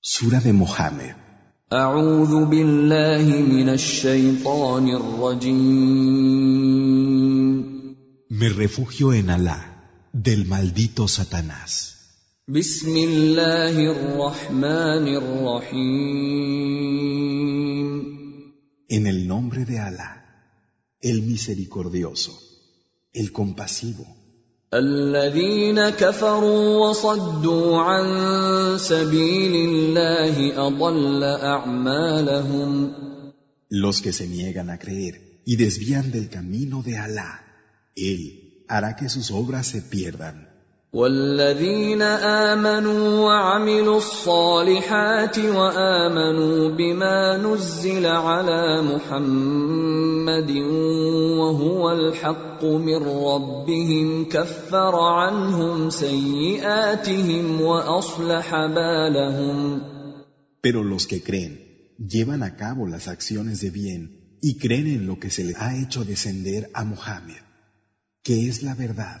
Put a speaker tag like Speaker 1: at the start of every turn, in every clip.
Speaker 1: Sura de Mohammed. Me refugio en Alá del maldito Satanás. En el nombre de Alá, el misericordioso, el compasivo. الذين كفروا وصدوا عن سبيل الله أضل أعمالهم Los que se niegan a creer y desvían del camino de Allah Él hará que sus obras se pierdan. والذين امنوا وعملوا الصالحات وامنوا بما نزل على محمد وهو الحق من ربهم كفر عنهم سيئاتهم واصلح بالهم Pero los que creen llevan a cabo las acciones de bien y creen en lo que se les ha hecho descender a Muhammad, que es la verdad.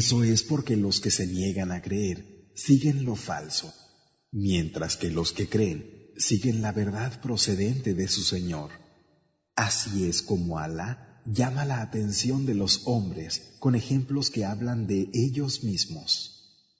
Speaker 1: Eso es porque los que se niegan a creer siguen lo falso, mientras que los que creen siguen la verdad procedente de su Señor. Así es como Alá llama la atención de los hombres con ejemplos que hablan de ellos mismos.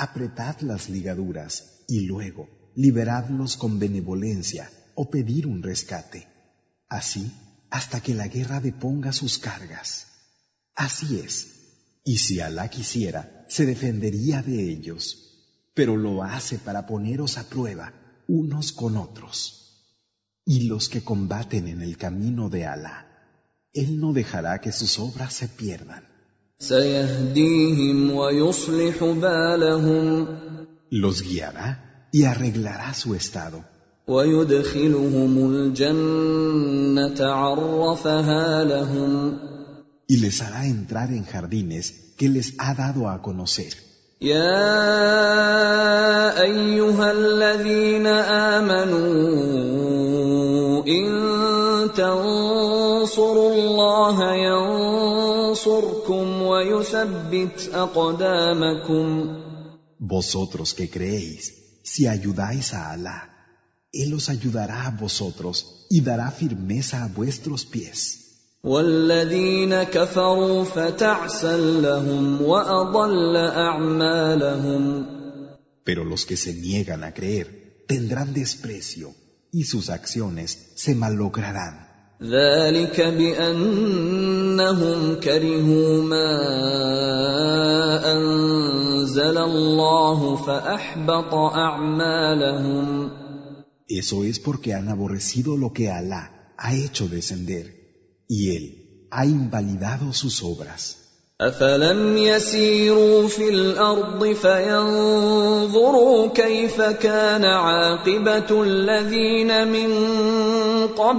Speaker 1: apretad las ligaduras y luego liberadlos con benevolencia o pedir un rescate. Así hasta que la guerra deponga sus cargas. Así es. Y si Alá quisiera, se defendería de ellos. Pero lo hace para poneros a prueba unos con otros. Y los que combaten en el camino de Alá, Él no dejará que sus obras se pierdan. سيهديهم ويصلح بالهم Los guiará y arreglará su estado. ويدخلهم الجنة عرفها لهم Y les hará entrar en jardines que les ha dado a conocer. يا أيها الذين آمنوا إن تنصروا الله ينصر Vosotros que creéis, si ayudáis a Alá, Él os ayudará a vosotros y dará firmeza a vuestros pies. Pero los que se niegan a creer tendrán desprecio y sus acciones se malograrán. ذلك بانهم كرهوا ما انزل الله فاحبط اعمالهم Eso es porque han aborrecido lo que Alá ha hecho descender y él ha invalidado sus obras. أفلم يسيروا في الأرض فينظروا كيف كان عاقبة الذين من ¿Es que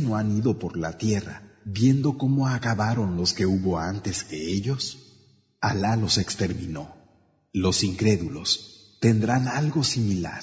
Speaker 1: no han ido por la tierra viendo cómo acabaron los que hubo antes que ellos? Alá los exterminó. Los incrédulos tendrán algo similar.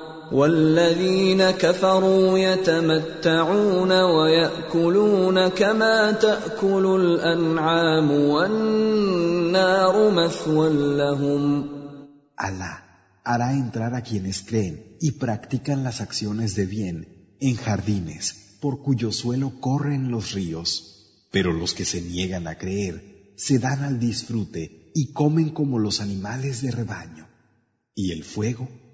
Speaker 1: والذين Allah hará entrar a quienes creen y practican las acciones de bien en jardines por cuyo suelo corren los ríos. Pero los que se niegan a creer se dan al disfrute y comen como los animales de rebaño. Y el fuego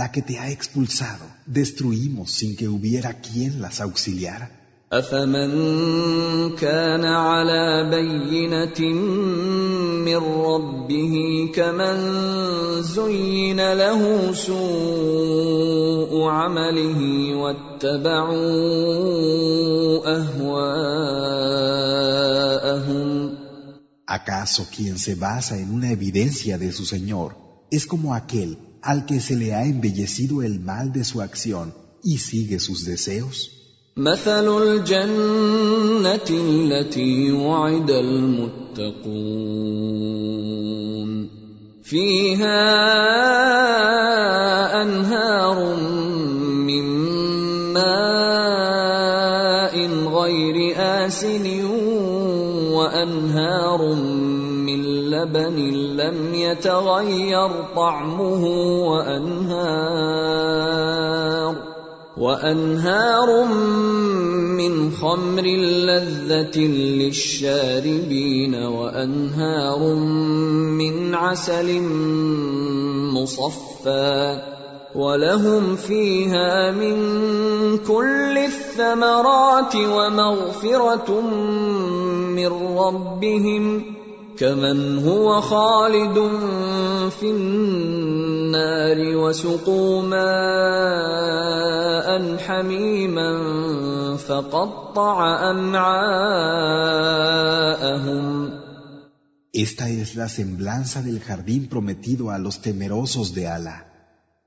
Speaker 1: la que te ha expulsado, destruimos sin que hubiera quien las auxiliara. ¿Acaso quien se basa en una evidencia de su Señor es como aquel al que se le ha embellecido el mal de su acción y sigue sus deseos? مثل الجنة التي وعد المتقون فيها أنهار من ماء غير آسن وأنهار من لبن لم يتغير طعمه وانهار وانهار من خمر لذه للشاربين وانهار من عسل مصفى ولهم فيها من كل الثمرات ومغفره من ربهم Esta es la semblanza del jardín prometido a los temerosos de ala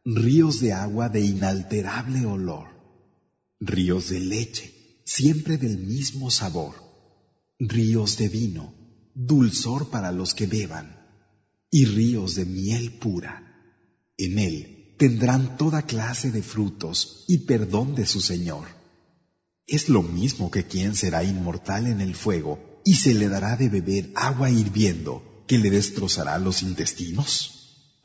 Speaker 1: Ríos de agua de inalterable olor. Ríos de leche, siempre del mismo sabor. Ríos de vino, dulzor para los que beban, y ríos de miel pura. En él tendrán toda clase de frutos y perdón de su Señor. Es lo mismo que quien será inmortal en el fuego y se le dará de beber agua hirviendo que le destrozará los intestinos.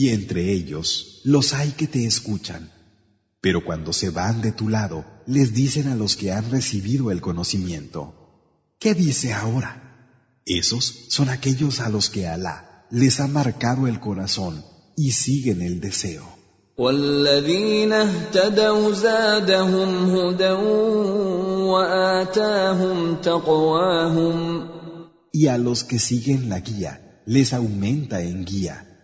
Speaker 1: y entre ellos los hay que te escuchan. Pero cuando se van de tu lado, les dicen a los que han recibido el conocimiento, ¿qué dice ahora? Esos son aquellos a los que Alá les ha marcado el corazón y siguen el deseo. Y a los que siguen la guía, les aumenta en guía.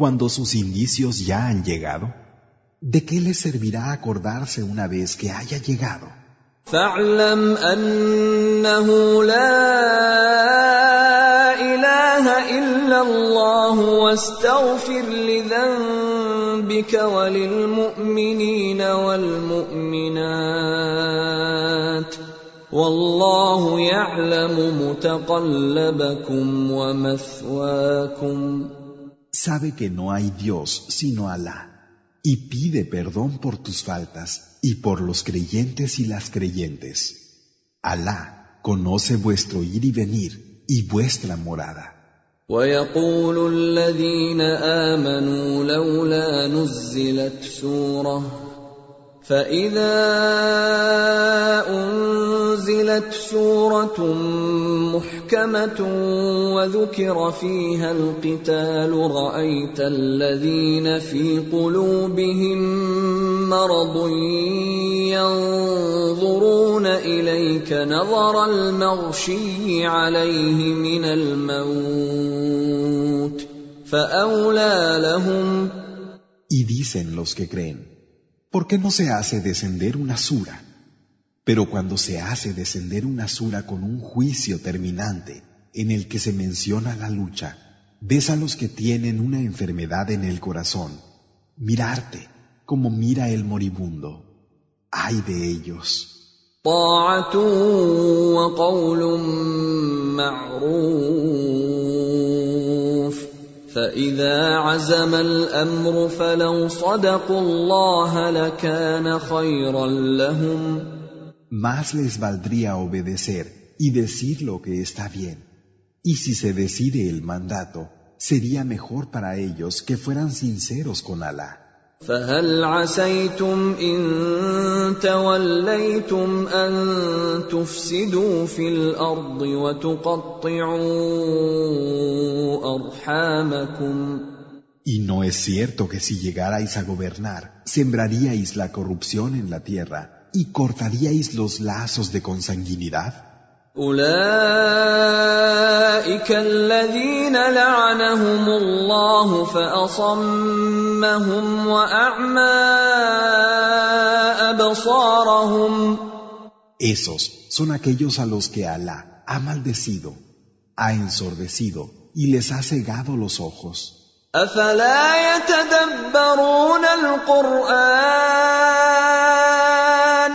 Speaker 1: cuando sus indicios ya han llegado? ¿De qué les servirá acordarse una vez que haya llegado? Sabe que no hay Dios sino Alá, y pide perdón por tus faltas y por los creyentes y las creyentes. Alá conoce vuestro ir y venir y vuestra morada. فإذا أنزلت سورة محكمة وذكر فيها القتال رأيت الذين في قلوبهم مرض ينظرون إليك نظر المغشي عليه من الموت فأولى لهم Y dicen los que creen ¿Por qué no se hace descender una sura. Pero cuando se hace descender una sura con un juicio terminante en el que se menciona la lucha, ves a los que tienen una enfermedad en el corazón, mirarte como mira el moribundo. ¡Ay de ellos! Más les valdría obedecer y decir lo que está bien. Y si se decide el mandato, sería mejor para ellos que fueran sinceros con Alá. Y no es cierto que si llegarais a gobernar, sembraríais la corrupción en la tierra y cortaríais los lazos de consanguinidad? أولئك الذين لعنهم الله فأصمهم وأعمى أبصارهم Esos son aquellos a los que Alá ha maldecido, ha ensordecido y les ha cegado los ojos. أفلا يتدبرون القرآن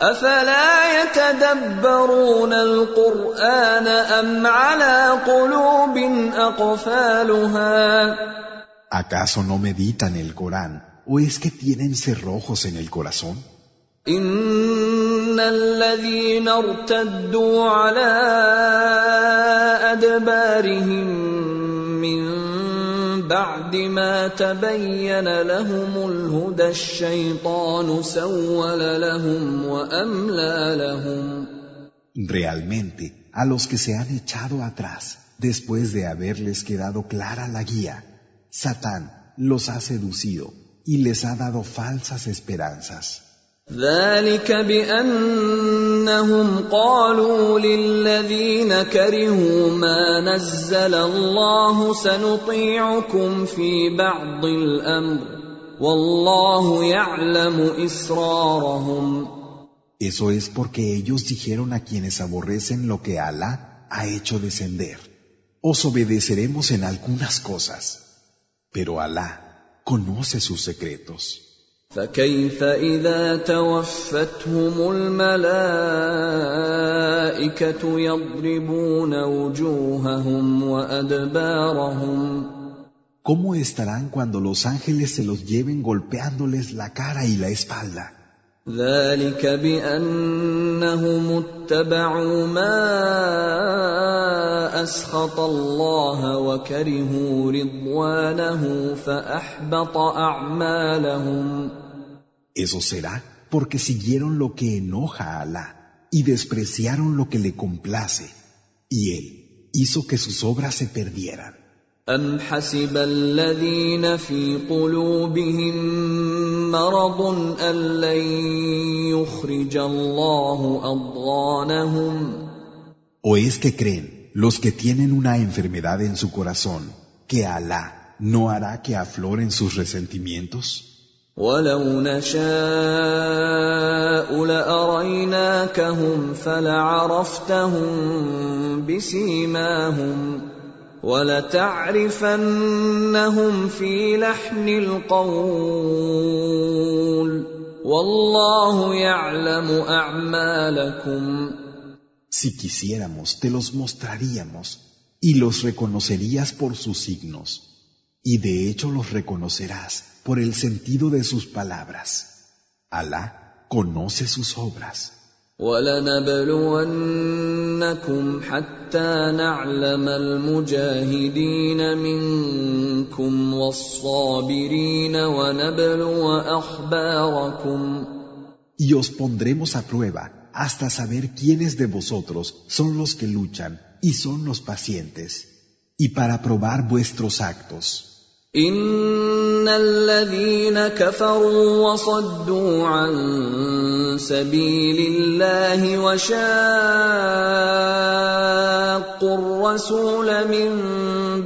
Speaker 1: افلا يتدبرون القران ام على قلوب اقفالها acaso no meditan el corán o es que tienen cerrojos en el corazón ان الذين ارتدوا على ادبارهم من Realmente, a los que se han echado atrás, después de haberles quedado clara la guía, Satán los ha seducido y les ha dado falsas esperanzas. Eso es porque ellos dijeron a quienes aborrecen lo que Alá ha hecho descender os obedeceremos en algunas cosas pero Alá conoce sus secretos فكيف اذا توفتهم الملائكه يضربون وجوههم وادبارهم ¿Cómo estarán cuando los ángeles se los lleven golpeándoles la cara y la espalda? ذلك بأنهم اتبعوا ما أسخط الله وكرهوا رضوانه فأحبط أعمالهم Eso será porque siguieron lo que enoja a Alá y despreciaron lo que le complace, y Él hizo que sus obras se perdieran. أم حسب الذين في قلوبهم مرض أن لن يخرج الله أضغانهم ¿O es que creen Los que tienen una enfermedad en su corazón, que Alá no hará que afloren sus resentimientos. ولو نشاء لأريناكهم فلعرفتهم بسيماهم ولتعرفنهم في لحن القول والله يعلم أعمالكم Si quisiéramos, te los mostraríamos y los reconocerías por sus signos. Y de hecho los reconocerás por el sentido de sus palabras. Alá conoce sus obras. Y os pondremos a prueba hasta saber quiénes de vosotros son los que luchan y son los pacientes, y para probar vuestros actos. ان الذين كفروا وصدوا عن سبيل الله وشاقوا الرسول من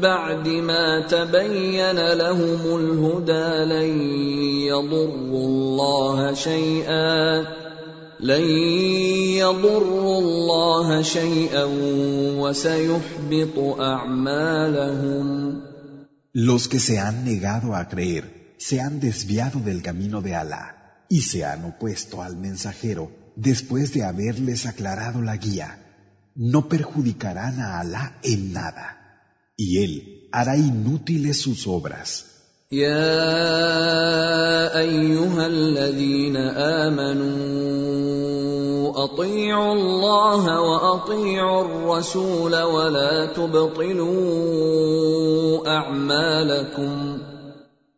Speaker 1: بعد ما تبين لهم الهدى لن يضروا الله شيئا Los que se han negado a creer se han desviado del camino de Alá y se han opuesto al mensajero después de haberles aclarado la guía. No perjudicarán a Alá en nada y él hará inútiles sus obras. يا ايها الذين امنوا اطيعوا الله واطيعوا الرسول ولا تبطلوا اعمالكم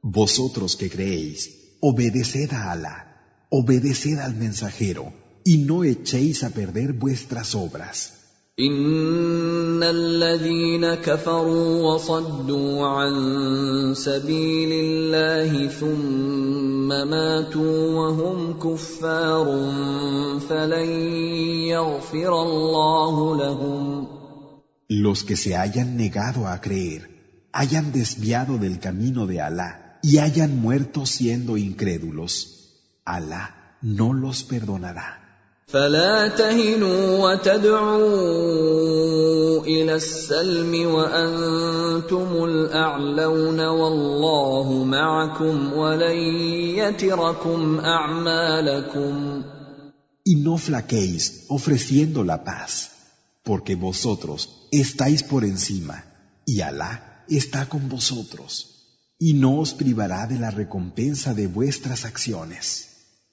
Speaker 1: Vosotros que creéis, obedeced a Allah obedeced al mensajero, y no echéis a perder vuestras obras. Los que se hayan negado a creer, hayan desviado del camino de Alá y hayan muerto siendo incrédulos, Alá no los perdonará. Y no flaquéis ofreciendo la paz, porque vosotros estáis por encima, y Alá está con vosotros, y no os privará de la recompensa de vuestras acciones.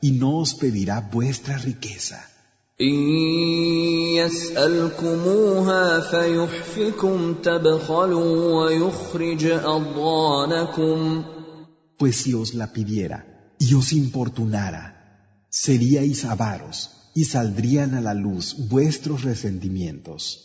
Speaker 1: y no os pedirá vuestra riqueza. Pues si os la pidiera y os importunara, seríais avaros y saldrían a la luz vuestros resentimientos.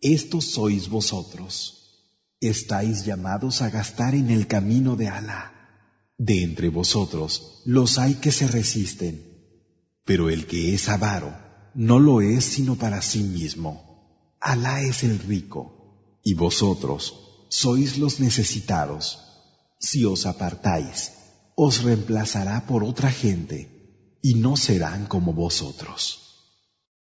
Speaker 1: Estos sois vosotros. Estáis llamados a gastar en el camino de Alá. De entre vosotros los hay que se resisten, pero el que es avaro no lo es sino para sí mismo. Alá es el rico. Y vosotros sois los necesitados. Si os apartáis, os reemplazará por otra gente, y no serán como vosotros.